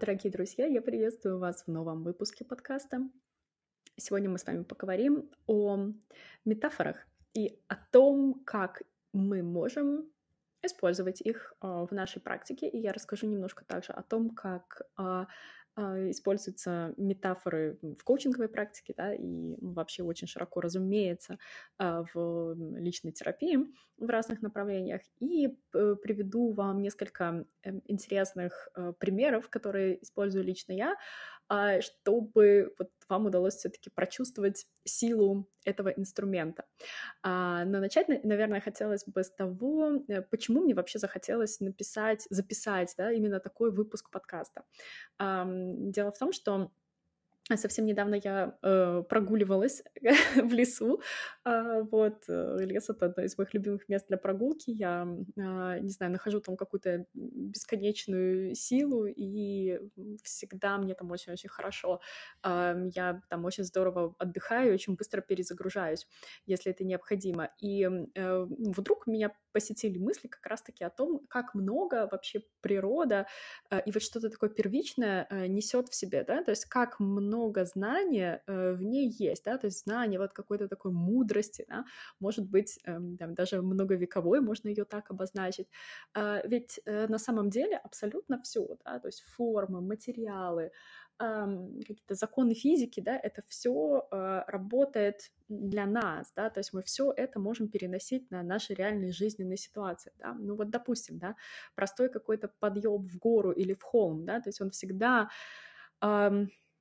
Дорогие друзья, я приветствую вас в новом выпуске подкаста. Сегодня мы с вами поговорим о метафорах и о том, как мы можем использовать их а, в нашей практике. И я расскажу немножко также о том, как а, используются метафоры в коучинговой практике, да, и вообще очень широко разумеется а, в личной терапии в разных направлениях. И э, приведу вам несколько эм, интересных э, примеров, которые использую лично я, а, чтобы вот вам удалось все-таки прочувствовать силу этого инструмента. А, но начать, наверное, хотелось бы с того, э, почему мне вообще захотелось написать, записать да, именно такой выпуск подкаста. Дело в том, что Совсем недавно я э, прогуливалась в лесу. Э, вот, э, лес — это одно из моих любимых мест для прогулки. Я, э, не знаю, нахожу там какую-то бесконечную силу, и всегда мне там очень-очень хорошо. Э, я там очень здорово отдыхаю, очень быстро перезагружаюсь, если это необходимо. И э, вдруг меня посетили мысли как раз-таки о том, как много вообще природа э, и вот что-то такое первичное э, несет в себе, да, то есть как много знания э, в ней есть, да, то есть знание вот какой-то такой мудрости, да, может быть, э, там, даже многовековой, можно ее так обозначить. Э, ведь э, на самом деле абсолютно все, да, то есть формы, материалы, какие-то законы физики, да, это все э, работает для нас, да, то есть мы все это можем переносить на наши реальные жизненные ситуации, да, ну вот допустим, да, простой какой-то подъем в гору или в холм, да, то есть он всегда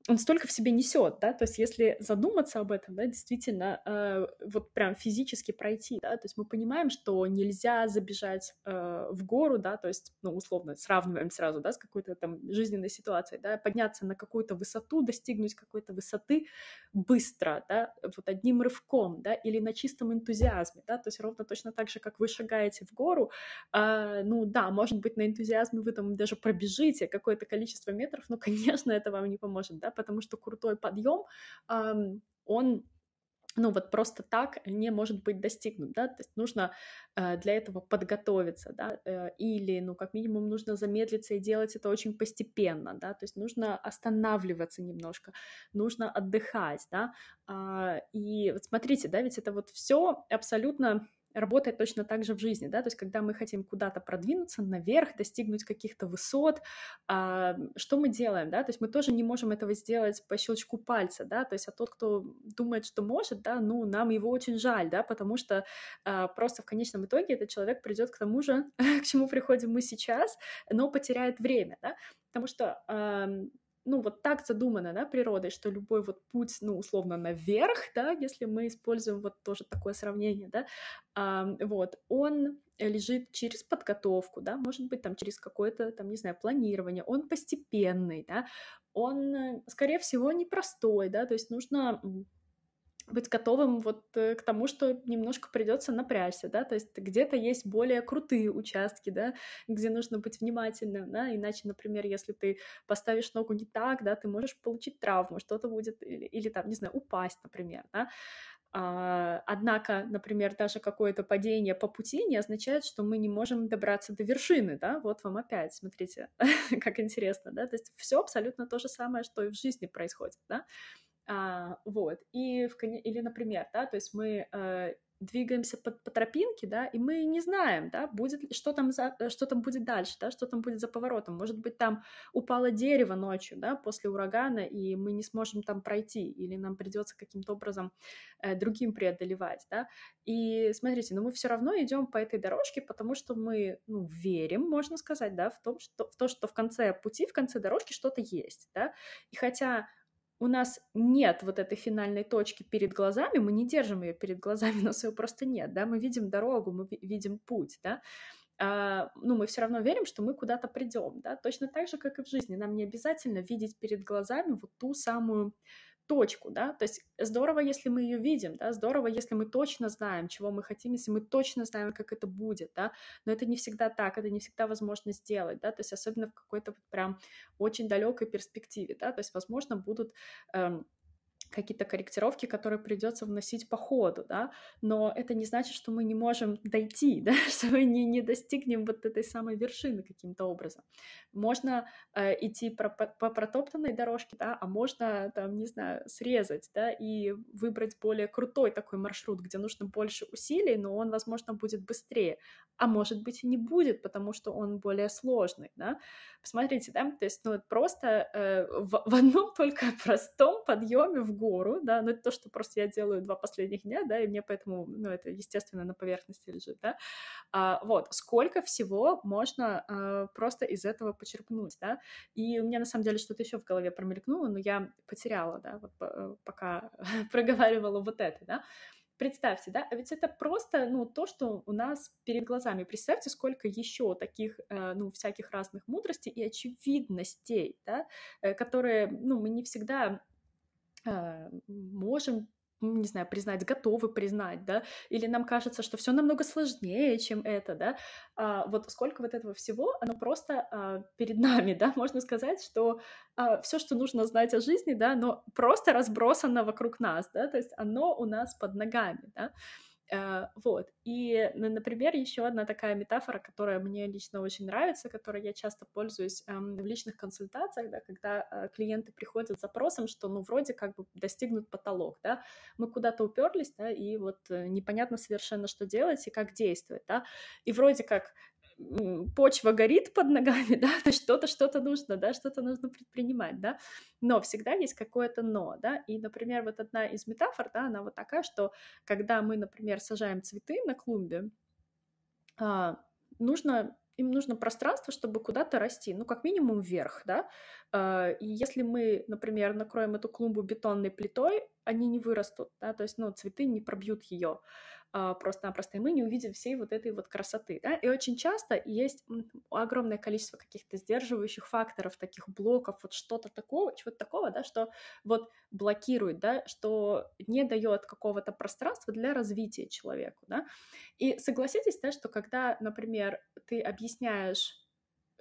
он столько в себе несет, да, то есть если задуматься об этом, да, действительно, э, вот прям физически пройти, да, то есть мы понимаем, что нельзя забежать э, в гору, да, то есть, ну, условно, сравниваем сразу, да, с какой-то там жизненной ситуацией, да, подняться на какую-то высоту, достигнуть какой-то высоты быстро, да, вот одним рывком, да, или на чистом энтузиазме, да, то есть ровно точно так же, как вы шагаете в гору, э, ну, да, может быть, на энтузиазме вы там даже пробежите какое-то количество метров, но, конечно, это вам не поможет, да, потому что крутой подъем, он ну вот просто так не может быть достигнут, да, то есть нужно э, для этого подготовиться, да, э, или, ну, как минимум нужно замедлиться и делать это очень постепенно, да, то есть нужно останавливаться немножко, нужно отдыхать, да, э, и вот смотрите, да, ведь это вот все абсолютно работает точно так же в жизни, да, то есть когда мы хотим куда-то продвинуться наверх, достигнуть каких-то высот, а, что мы делаем, да, то есть мы тоже не можем этого сделать по щелчку пальца, да, то есть а тот, кто думает, что может, да, ну, нам его очень жаль, да, потому что а, просто в конечном итоге этот человек придет к тому же, к чему приходим мы сейчас, но потеряет время, да, потому что ну, вот так задумано, да, природой, что любой вот путь, ну, условно, наверх, да, если мы используем вот тоже такое сравнение, да, а, вот, он лежит через подготовку, да, может быть, там, через какое-то, там, не знаю, планирование, он постепенный, да, он, скорее всего, непростой, да, то есть нужно быть готовым вот э, к тому, что немножко придется напрячься, да, то есть где-то есть более крутые участки, да, где нужно быть внимательным, да, иначе, например, если ты поставишь ногу не так, да, ты можешь получить травму, что-то будет, или, или там, не знаю, упасть, например, да, а, однако, например, даже какое-то падение по пути не означает, что мы не можем добраться до вершины, да, вот вам опять, смотрите, как интересно, да, то есть все абсолютно то же самое, что и в жизни происходит, да, а, вот, и в, или, например, да, то есть мы э, двигаемся по, по тропинке, да, и мы не знаем, да, будет, что там, за, э, что там будет дальше, да, что там будет за поворотом. Может быть, там упало дерево ночью, да, после урагана, и мы не сможем там пройти, или нам придется каким-то образом э, другим преодолевать, да. И смотрите, но мы все равно идем по этой дорожке, потому что мы, ну, верим, можно сказать, да, в, том, что, в то, что в конце пути, в конце дорожки что-то есть, да. И хотя у нас нет вот этой финальной точки перед глазами, мы не держим ее перед глазами, у нас ее просто нет, да, мы видим дорогу, мы видим путь, да, а, ну, мы все равно верим, что мы куда-то придем, да, точно так же, как и в жизни, нам не обязательно видеть перед глазами вот ту самую точку, да, то есть здорово, если мы ее видим, да, здорово, если мы точно знаем, чего мы хотим, если мы точно знаем, как это будет, да, но это не всегда так, это не всегда возможно сделать, да, то есть особенно в какой-то прям очень далекой перспективе, да, то есть, возможно, будут эм, какие-то корректировки, которые придется вносить по ходу, да, но это не значит, что мы не можем дойти, да, что мы не, не достигнем вот этой самой вершины каким-то образом. Можно э, идти про, по, по протоптанной дорожке, да, а можно, там, не знаю, срезать, да, и выбрать более крутой такой маршрут, где нужно больше усилий, но он, возможно, будет быстрее, а может быть и не будет, потому что он более сложный, да. Посмотрите, да, то есть, ну, просто э, в, в одном только простом подъеме в гору, да, но это то, что просто я делаю два последних дня, да, и мне поэтому, ну, это, естественно, на поверхности лежит, да, а, вот, сколько всего можно а, просто из этого почерпнуть, да, и у меня, на самом деле, что-то еще в голове промелькнуло, но я потеряла, да, вот, э, пока проговаривала вот это, да, Представьте, да, ведь это просто, ну, то, что у нас перед глазами. Представьте, сколько еще таких, э, ну, всяких разных мудростей и очевидностей, да, которые, ну, мы не всегда можем не знаю, признать, готовы признать, да, или нам кажется, что все намного сложнее, чем это, да, а, вот сколько вот этого всего, оно просто а, перед нами, да, можно сказать, что а, все, что нужно знать о жизни, да, оно просто разбросано вокруг нас, да, то есть оно у нас под ногами, да, вот. И, например, еще одна такая метафора, которая мне лично очень нравится, которой я часто пользуюсь um, в личных консультациях, да, когда uh, клиенты приходят с запросом, что, ну, вроде как бы достигнут потолок, да, мы куда-то уперлись, да, и вот uh, непонятно совершенно, что делать и как действовать, да, и вроде как почва горит под ногами, да, то что-то, что-то нужно, да, что-то нужно предпринимать, да, но всегда есть какое-то но, да, и, например, вот одна из метафор, да, она вот такая, что когда мы, например, сажаем цветы на клумбе, а, нужно им нужно пространство, чтобы куда-то расти, ну, как минимум вверх, да, а, и если мы, например, накроем эту клумбу бетонной плитой, они не вырастут, да, то есть, ну, цветы не пробьют ее, просто-напросто, и мы не увидим всей вот этой вот красоты, да, и очень часто есть огромное количество каких-то сдерживающих факторов, таких блоков, вот что-то такого, чего-то такого, да, что вот блокирует, да, что не дает какого-то пространства для развития человеку, да, и согласитесь, да, что когда, например, ты объясняешь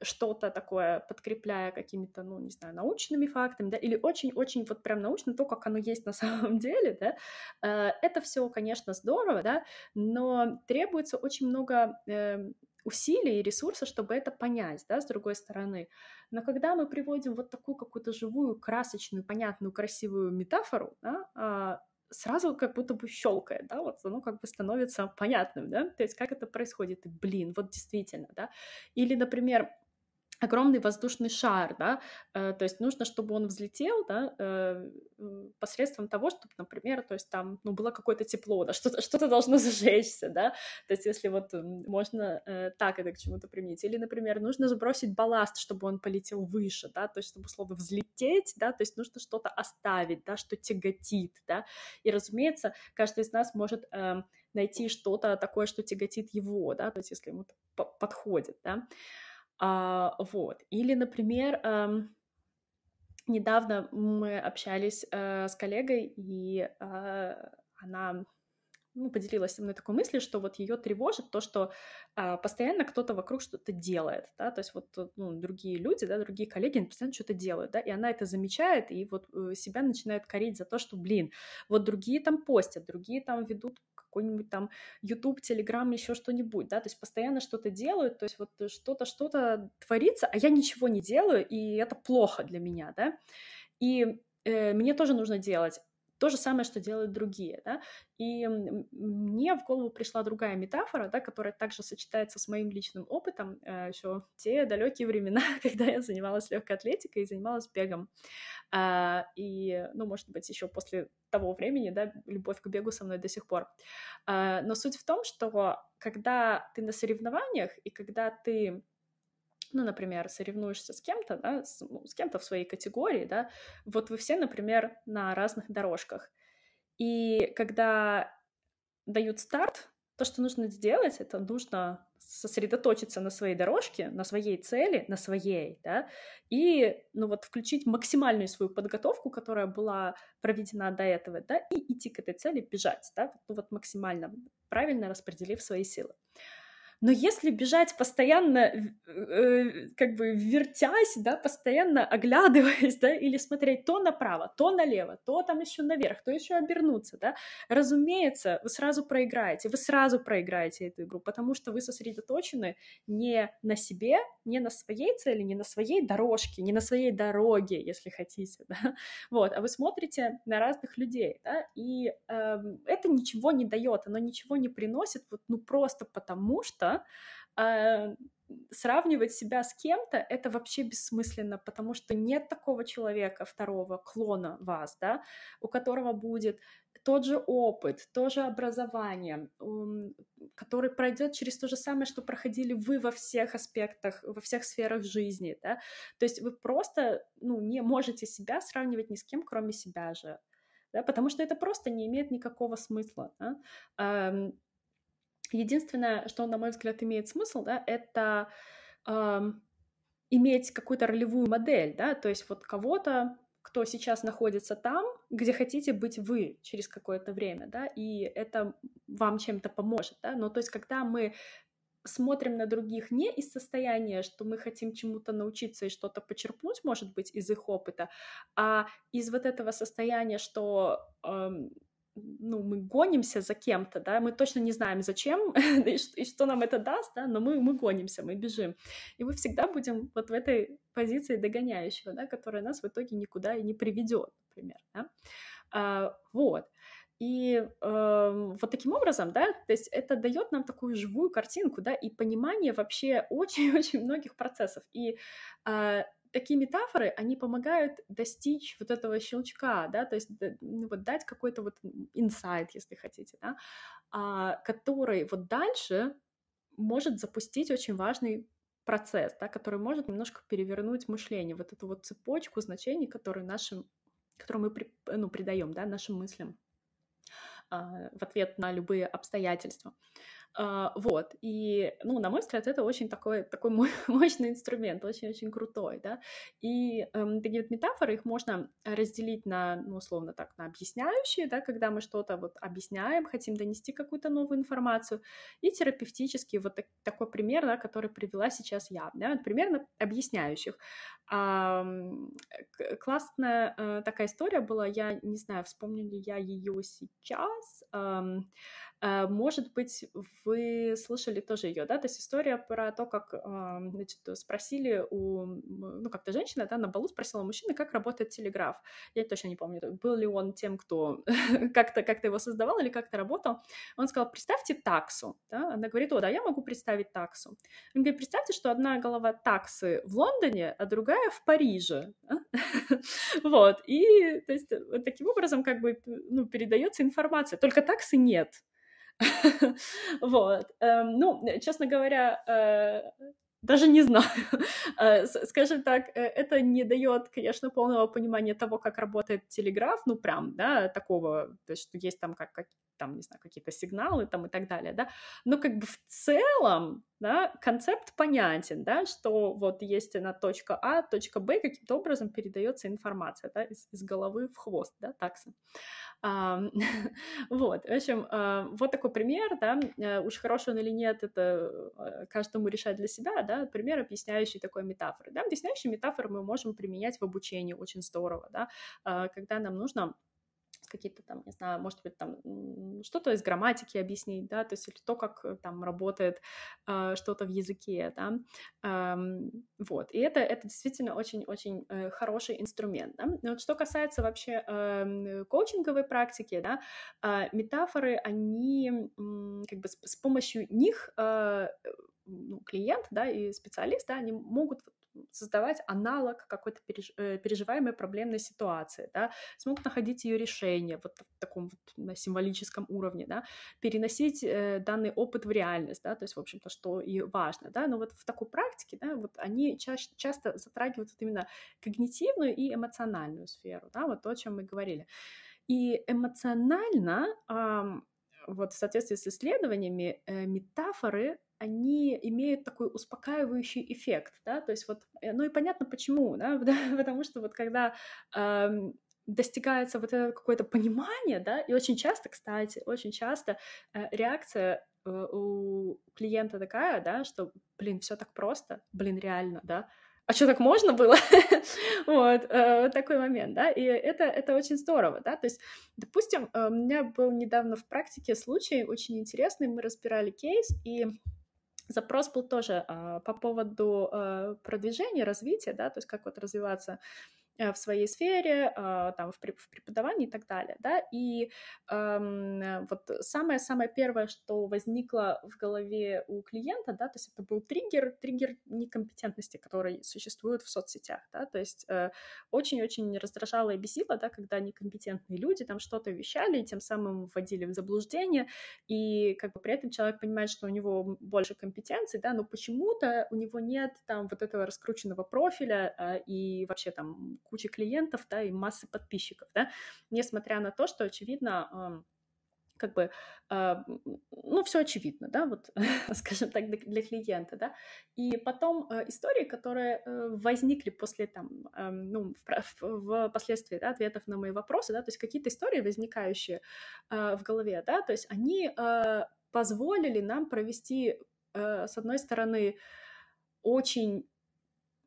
что-то такое, подкрепляя какими-то, ну, не знаю, научными фактами, да, или очень-очень вот прям научно то, как оно есть на самом деле, да, э, это все, конечно, здорово, да, но требуется очень много э, усилий и ресурсов, чтобы это понять, да, с другой стороны. Но когда мы приводим вот такую какую-то живую, красочную, понятную, красивую метафору, да, э, сразу как будто бы щелкает, да, вот оно как бы становится понятным, да, то есть как это происходит, и, блин, вот действительно, да, или, например, огромный воздушный шар, да, э, то есть нужно, чтобы он взлетел, да, э, посредством того, чтобы, например, то есть там, ну, было какое-то тепло, да, что-то что должно зажечься, да, то есть если вот можно э, так это к чему-то применить, или, например, нужно сбросить балласт, чтобы он полетел выше, да, то есть чтобы слово взлететь, да, то есть нужно что-то оставить, да, что тяготит, да, и, разумеется, каждый из нас может э, найти что-то такое, что тяготит его, да, то есть если ему подходит, да, а, вот. Или, например, эм, недавно мы общались э, с коллегой, и э, она ну, поделилась со мной такой мыслью, что вот ее тревожит то, что а, постоянно кто-то вокруг что-то делает, да, то есть вот ну, другие люди, да, другие коллеги постоянно что-то делают, да, и она это замечает и вот э, себя начинает корить за то, что, блин, вот другие там постят, другие там ведут какой-нибудь там YouTube, Telegram, еще что-нибудь, да, то есть постоянно что-то делают, то есть вот что-то, что-то творится, а я ничего не делаю, и это плохо для меня, да, и э, мне тоже нужно делать то же самое, что делают другие, да, и мне в голову пришла другая метафора, да, которая также сочетается с моим личным опытом, э, еще те далекие времена, когда я занималась легкой атлетикой и занималась бегом, а, и, ну, может быть, еще после того времени, да, любовь к бегу со мной до сих пор, а, но суть в том, что когда ты на соревнованиях и когда ты ну, например, соревнуешься с кем-то, да, с, ну, с кем-то в своей категории, да, вот вы все, например, на разных дорожках. И когда дают старт, то, что нужно сделать, это нужно сосредоточиться на своей дорожке, на своей цели, на своей, да, и, ну вот, включить максимальную свою подготовку, которая была проведена до этого, да, и идти к этой цели, бежать, да, ну вот максимально правильно распределив свои силы. Но если бежать постоянно, э, как бы вертясь, да, постоянно оглядываясь, да, или смотреть то направо, то налево, то там еще наверх, то еще обернуться, да, разумеется, вы сразу проиграете, вы сразу проиграете эту игру, потому что вы сосредоточены не на себе, не на своей цели, не на своей дорожке, не на своей дороге, если хотите, да, вот, а вы смотрите на разных людей, да, и э, это ничего не дает, оно ничего не приносит, вот, ну, просто потому что э, сравнивать себя с кем-то это вообще бессмысленно, потому что нет такого человека, второго клона вас, да, у которого будет тот же опыт, то же образование, который пройдет через то же самое, что проходили вы во всех аспектах, во всех сферах жизни, да, то есть вы просто, ну, не можете себя сравнивать ни с кем, кроме себя же, да, потому что это просто не имеет никакого смысла, да? Единственное, что, на мой взгляд, имеет смысл, да, это иметь какую-то ролевую модель, да, то есть вот кого-то кто сейчас находится там, где хотите быть вы через какое-то время, да, и это вам чем-то поможет, да, но то есть когда мы смотрим на других не из состояния, что мы хотим чему-то научиться и что-то почерпнуть, может быть, из их опыта, а из вот этого состояния, что эм, ну, мы гонимся за кем-то, да, мы точно не знаем, зачем и, что, и что нам это даст, да, но мы, мы гонимся, мы бежим. И мы всегда будем вот в этой позиции догоняющего, да, которая нас в итоге никуда и не приведет, например, да. А, вот. И э, вот таким образом, да, то есть это дает нам такую живую картинку, да, и понимание вообще очень-очень многих процессов. И э, такие метафоры, они помогают достичь вот этого щелчка, да, то есть ну, вот дать какой-то вот инсайт, если хотите, да, а, который вот дальше может запустить очень важный процесс, да, который может немножко перевернуть мышление, вот эту вот цепочку значений, которую нашим, которую мы при, ну, придаем, да, нашим мыслям а, в ответ на любые обстоятельства. Uh, вот, и, ну, на мой взгляд, это очень такой, такой мощный инструмент, очень-очень крутой, да, и эм, такие вот метафоры, их можно разделить на, ну, условно так, на объясняющие, да, когда мы что-то вот объясняем, хотим донести какую-то новую информацию, и терапевтические, вот так, такой пример, да, который привела сейчас я, да, примерно объясняющих. Um, классная uh, такая история была, я не знаю, вспомню ли я ее сейчас, uh, может быть, вы слышали тоже ее, да, то есть история про то, как, значит, спросили у, ну, как-то женщина, да, на балу спросила мужчины, как работает телеграф. Я точно не помню, был ли он тем, кто как-то как его создавал или как-то работал. Он сказал, представьте таксу, да, она говорит, о, да, я могу представить таксу. Он говорит, представьте, что одна голова таксы в Лондоне, а другая в Париже. вот, и, то есть, таким образом, как бы, ну, передается информация, только таксы нет. Вот. Эм, ну, честно говоря, э, даже не знаю. Э, скажем так, э, это не дает, конечно, полного понимания того, как работает телеграф, ну, прям, да, такого, то есть, что есть там как, как там, не знаю, какие-то сигналы там и так далее, да, но как бы в целом, да, концепт понятен, да, что вот есть она точка А, точка Б, каким-то образом передается информация, да, из, из головы в хвост, да, такса. А, вот, в общем, а, вот такой пример, да, э, уж хороший он или нет, это э, каждому решать для себя, да, пример, объясняющий такой метафоры, да, объясняющие метафоры мы можем применять в обучении очень здорово, да, а, когда нам нужно какие-то там, не знаю, может быть, там что-то из грамматики объяснить, да, то есть или то, как э, там работает э, что-то в языке, да, э, вот, и это, это действительно очень-очень э, хороший инструмент, да. Но вот что касается вообще э, коучинговой практики, да, э, метафоры, они э, как бы с, с помощью них э, ну, клиент, да, и специалист, да, они могут создавать аналог какой-то переж... Э, переживаемой проблемной ситуации, да, смогут находить ее решение вот в таком вот на символическом уровне, да, переносить э, данный опыт в реальность, да, то есть, в общем-то, что и важно, да, но вот в такой практике, да, вот они ча- часто затрагивают вот именно когнитивную и эмоциональную сферу, да, вот то, о чем мы говорили. И эмоционально, эм, вот в соответствии с исследованиями, э, метафоры они имеют такой успокаивающий эффект, да, то есть вот, э, ну и понятно почему, да, потому что вот когда э, достигается вот это какое-то понимание, да, и очень часто, кстати, очень часто э, реакция э, у клиента такая, да, что, блин, все так просто, блин, реально, да, а что, так можно было? вот, э, такой момент, да, и это, это очень здорово, да, то есть, допустим, э, у меня был недавно в практике случай очень интересный, мы разбирали кейс, и запрос был тоже э, по поводу э, продвижения, развития, да, то есть как вот развиваться в своей сфере, а, там, в преподавании и так далее, да, и эм, вот самое-самое первое, что возникло в голове у клиента, да, то есть это был триггер, триггер некомпетентности, который существует в соцсетях, да, то есть э, очень-очень раздражало и бесило, да, когда некомпетентные люди там что-то вещали и тем самым вводили в заблуждение, и как бы при этом человек понимает, что у него больше компетенций, да, но почему-то у него нет там вот этого раскрученного профиля э, и вообще там кучи клиентов, да, и массы подписчиков, да, несмотря на то, что, очевидно, как бы, э, ну, все очевидно, да, вот, скажем так, для, клиента, да, и потом э, истории, которые э, возникли после, там, ну, впоследствии, да, ответов на мои вопросы, да, то есть какие-то истории, возникающие э, в голове, да, то есть они э, позволили нам провести, э, с одной стороны, очень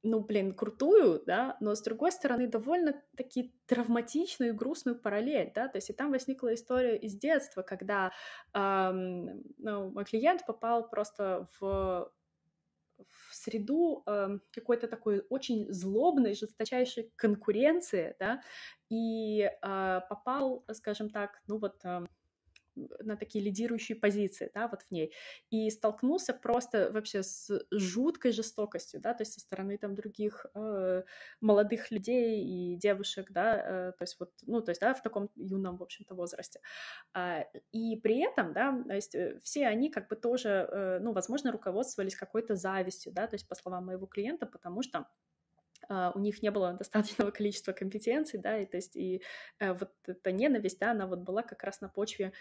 ну, блин, крутую, да, но с другой стороны довольно-таки травматичную и грустную параллель, да, то есть и там возникла история из детства, когда эм, ну, мой клиент попал просто в в среду э, какой-то такой очень злобной, жесточайшей конкуренции, да, и э, попал, скажем так, ну вот э, на такие лидирующие позиции, да, вот в ней, и столкнулся просто вообще с жуткой жестокостью, да, то есть со стороны там других э, молодых людей и девушек, да, э, то есть вот, ну, то есть, да, в таком юном, в общем-то, возрасте. А, и при этом, да, то есть э, все они как бы тоже, э, ну, возможно, руководствовались какой-то завистью, да, то есть по словам моего клиента, потому что у них не было достаточного количества компетенций, да, и то есть и uh, вот эта ненависть, да, она вот была как раз на почве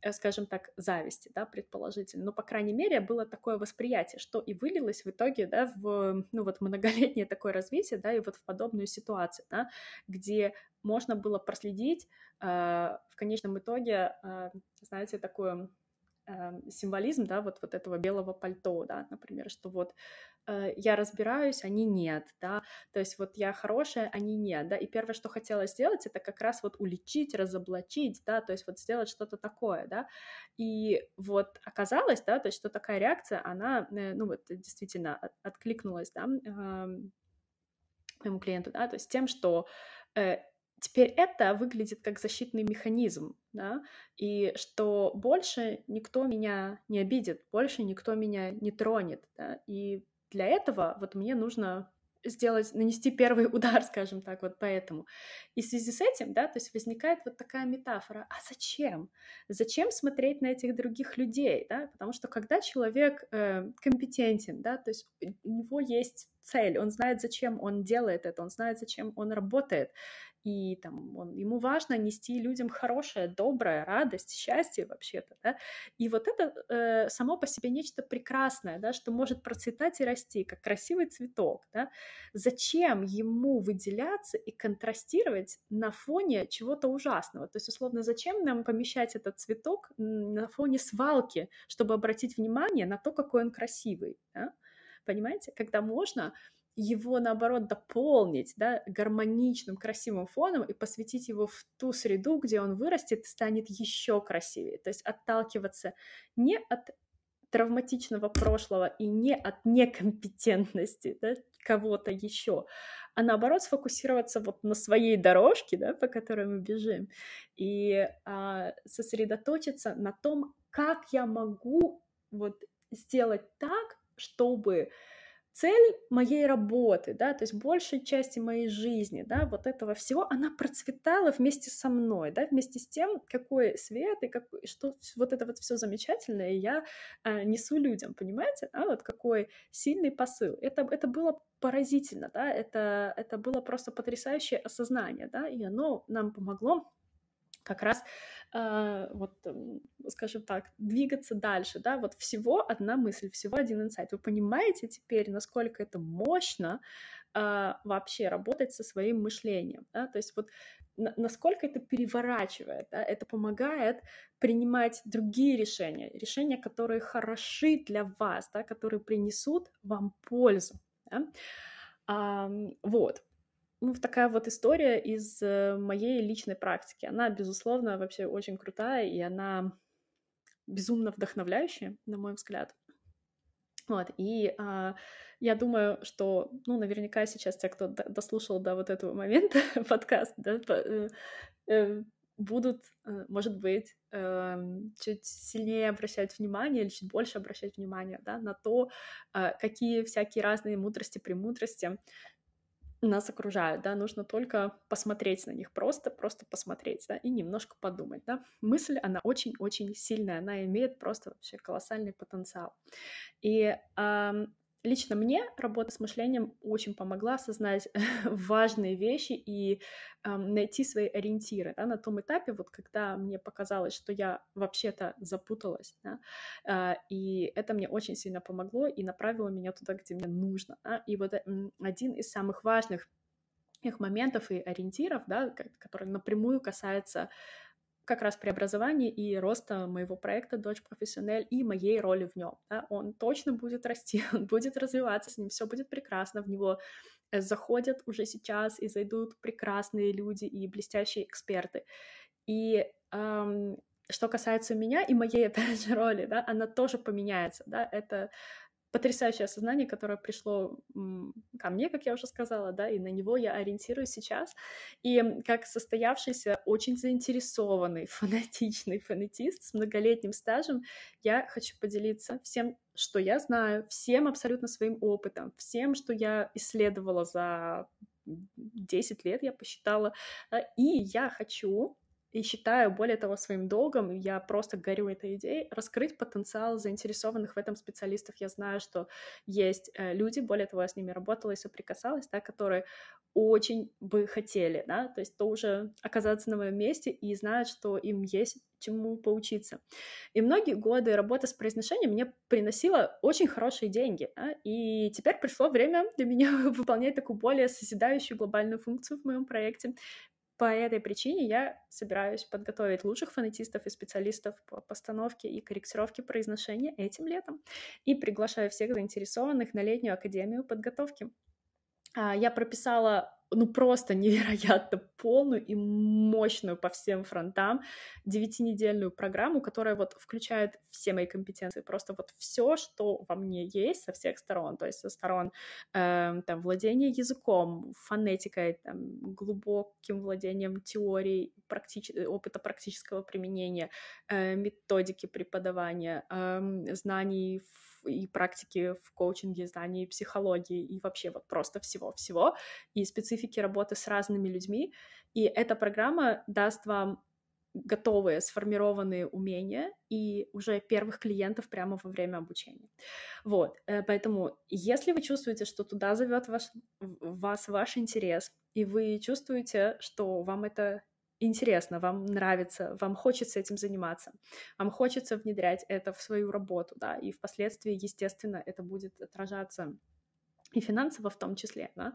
Э, скажем так, зависти, да, предположительно. Но, по крайней мере, было такое восприятие, что и вылилось в итоге, да, в, ну, вот многолетнее такое развитие, да, и вот в подобную ситуацию, да, где можно было проследить э, в конечном итоге, э, знаете, такую символизм, да, вот, вот этого белого пальто, да, например, что вот э, я разбираюсь, они нет, да, то есть вот я хорошая, они нет, да, и первое, что хотела сделать, это как раз вот уличить, разоблачить, да, то есть вот сделать что-то такое, да, и вот оказалось, да, то есть что такая реакция, она, э, ну вот действительно откликнулась, да, э, моему клиенту, да, то есть тем, что э, Теперь это выглядит как защитный механизм, да, и что больше никто меня не обидит, больше никто меня не тронет, да, и для этого вот мне нужно сделать, нанести первый удар, скажем так, вот поэтому. И в связи с этим, да, то есть возникает вот такая метафора, а зачем? Зачем смотреть на этих других людей, да, потому что когда человек э, компетентен, да, то есть у него есть цель, он знает, зачем он делает это, он знает, зачем он работает, и там он, ему важно нести людям хорошее, доброе, радость, счастье вообще-то, да, и вот это э, само по себе нечто прекрасное, да, что может процветать и расти, как красивый цветок, да, зачем ему выделяться и контрастировать на фоне чего-то ужасного, то есть, условно, зачем нам помещать этот цветок на фоне свалки, чтобы обратить внимание на то, какой он красивый, да? Понимаете, когда можно его, наоборот, дополнить, да, гармоничным, красивым фоном и посвятить его в ту среду, где он вырастет станет еще красивее. То есть отталкиваться не от травматичного прошлого и не от некомпетентности да, кого-то еще, а наоборот сфокусироваться вот на своей дорожке, да, по которой мы бежим, и а, сосредоточиться на том, как я могу вот сделать так, чтобы цель моей работы, да, то есть большей части моей жизни, да, вот этого всего, она процветала вместе со мной, да, вместе с тем, какой свет и как, что вот это вот все замечательное я э, несу людям, понимаете, да, вот какой сильный посыл. Это, это было поразительно, да, это, это было просто потрясающее осознание, да, и оно нам помогло как раз э, вот, скажем так, двигаться дальше, да, вот всего одна мысль, всего один инсайт. Вы понимаете теперь, насколько это мощно э, вообще работать со своим мышлением, да, то есть вот на, насколько это переворачивает, да, это помогает принимать другие решения, решения, которые хороши для вас, да, которые принесут вам пользу, да? а, вот ну, такая вот история из э, моей личной практики. Она, безусловно, вообще очень крутая, и она безумно вдохновляющая, на мой взгляд. Вот, и а, я думаю, что, ну, наверняка сейчас те, кто дослушал до вот этого момента подкаст, да, э, э, будут, э, может быть, э, чуть сильнее обращать внимание или чуть больше обращать внимание, да, на то, э, какие всякие разные мудрости, премудрости нас окружают, да, нужно только посмотреть на них, просто, просто посмотреть, да, и немножко подумать, да. Мысль, она очень-очень сильная, она имеет просто вообще колоссальный потенциал. И эм, Лично мне работа с мышлением очень помогла осознать важные вещи и э, найти свои ориентиры да, на том этапе, вот когда мне показалось, что я вообще-то запуталась, да, э, и это мне очень сильно помогло и направило меня туда, где мне нужно. Да, и вот э, один из самых важных их моментов и ориентиров, да, который напрямую касается как раз преобразования и роста моего проекта «Дочь профессиональ» и моей роли в нем. Да? Он точно будет расти, он будет развиваться, с ним все будет прекрасно, в него э, заходят уже сейчас и зайдут прекрасные люди и блестящие эксперты. И эм, что касается меня и моей, опять же, роли, да, она тоже поменяется, да, это потрясающее осознание, которое пришло ко мне, как я уже сказала, да, и на него я ориентируюсь сейчас. И как состоявшийся, очень заинтересованный, фанатичный фонетист с многолетним стажем, я хочу поделиться всем, что я знаю, всем абсолютно своим опытом, всем, что я исследовала за 10 лет, я посчитала, и я хочу и считаю, более того, своим долгом, я просто горю этой идеей, раскрыть потенциал заинтересованных в этом специалистов. Я знаю, что есть э, люди, более того, я с ними работала и соприкасалась, да, которые очень бы хотели, да, то есть тоже оказаться на моем месте и знают, что им есть чему поучиться. И многие годы работа с произношением мне приносила очень хорошие деньги, да, и теперь пришло время для меня выполнять такую более созидающую глобальную функцию в моем проекте, по этой причине я собираюсь подготовить лучших фонетистов и специалистов по постановке и корректировке произношения этим летом и приглашаю всех заинтересованных на летнюю академию подготовки. А, я прописала ну, просто невероятно полную и мощную по всем фронтам девятинедельную программу, которая вот включает все мои компетенции, просто вот все, что во мне есть со всех сторон, то есть со сторон э, там, владения языком, фонетикой, там, глубоким владением теорией, практич... опыта практического применения, э, методики преподавания, э, знаний и практики в коучинге, знаний психологии и вообще вот просто всего-всего, и специфики работы с разными людьми. И эта программа даст вам готовые, сформированные умения и уже первых клиентов прямо во время обучения. Вот, э, поэтому если вы чувствуете, что туда зовет ваш, вас ваш интерес, и вы чувствуете, что вам это интересно, вам нравится, вам хочется этим заниматься, вам хочется внедрять это в свою работу, да, и впоследствии, естественно, это будет отражаться и финансово в том числе, да,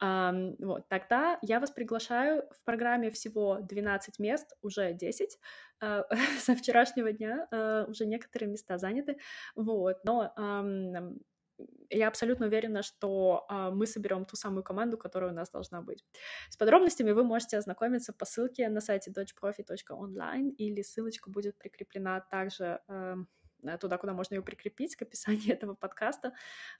а, вот, тогда я вас приглашаю в программе всего 12 мест, уже 10, а, со вчерашнего дня а, уже некоторые места заняты, вот, но а, я абсолютно уверена, что а, мы соберем ту самую команду, которая у нас должна быть. С подробностями вы можете ознакомиться по ссылке на сайте dodgeprofi.online или ссылочка будет прикреплена также Э, туда, куда можно ее прикрепить к описанию этого подкаста.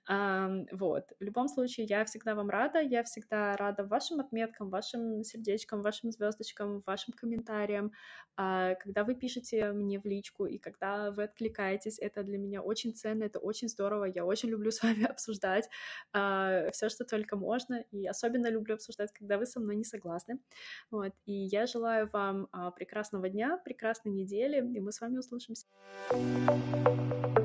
Вот. В любом случае, я всегда вам рада, я всегда рада вашим отметкам, вашим сердечкам, вашим звездочкам, вашим комментариям. А, когда вы пишете мне в личку и когда вы откликаетесь, это для меня очень ценно, это очень здорово, я очень люблю с вами обсуждать а, все, что только можно, и особенно люблю обсуждать, когда вы со мной не согласны. Вот. И я желаю вам а, прекрасного дня, прекрасной недели, и мы с вами услышимся. Thank you Thank you.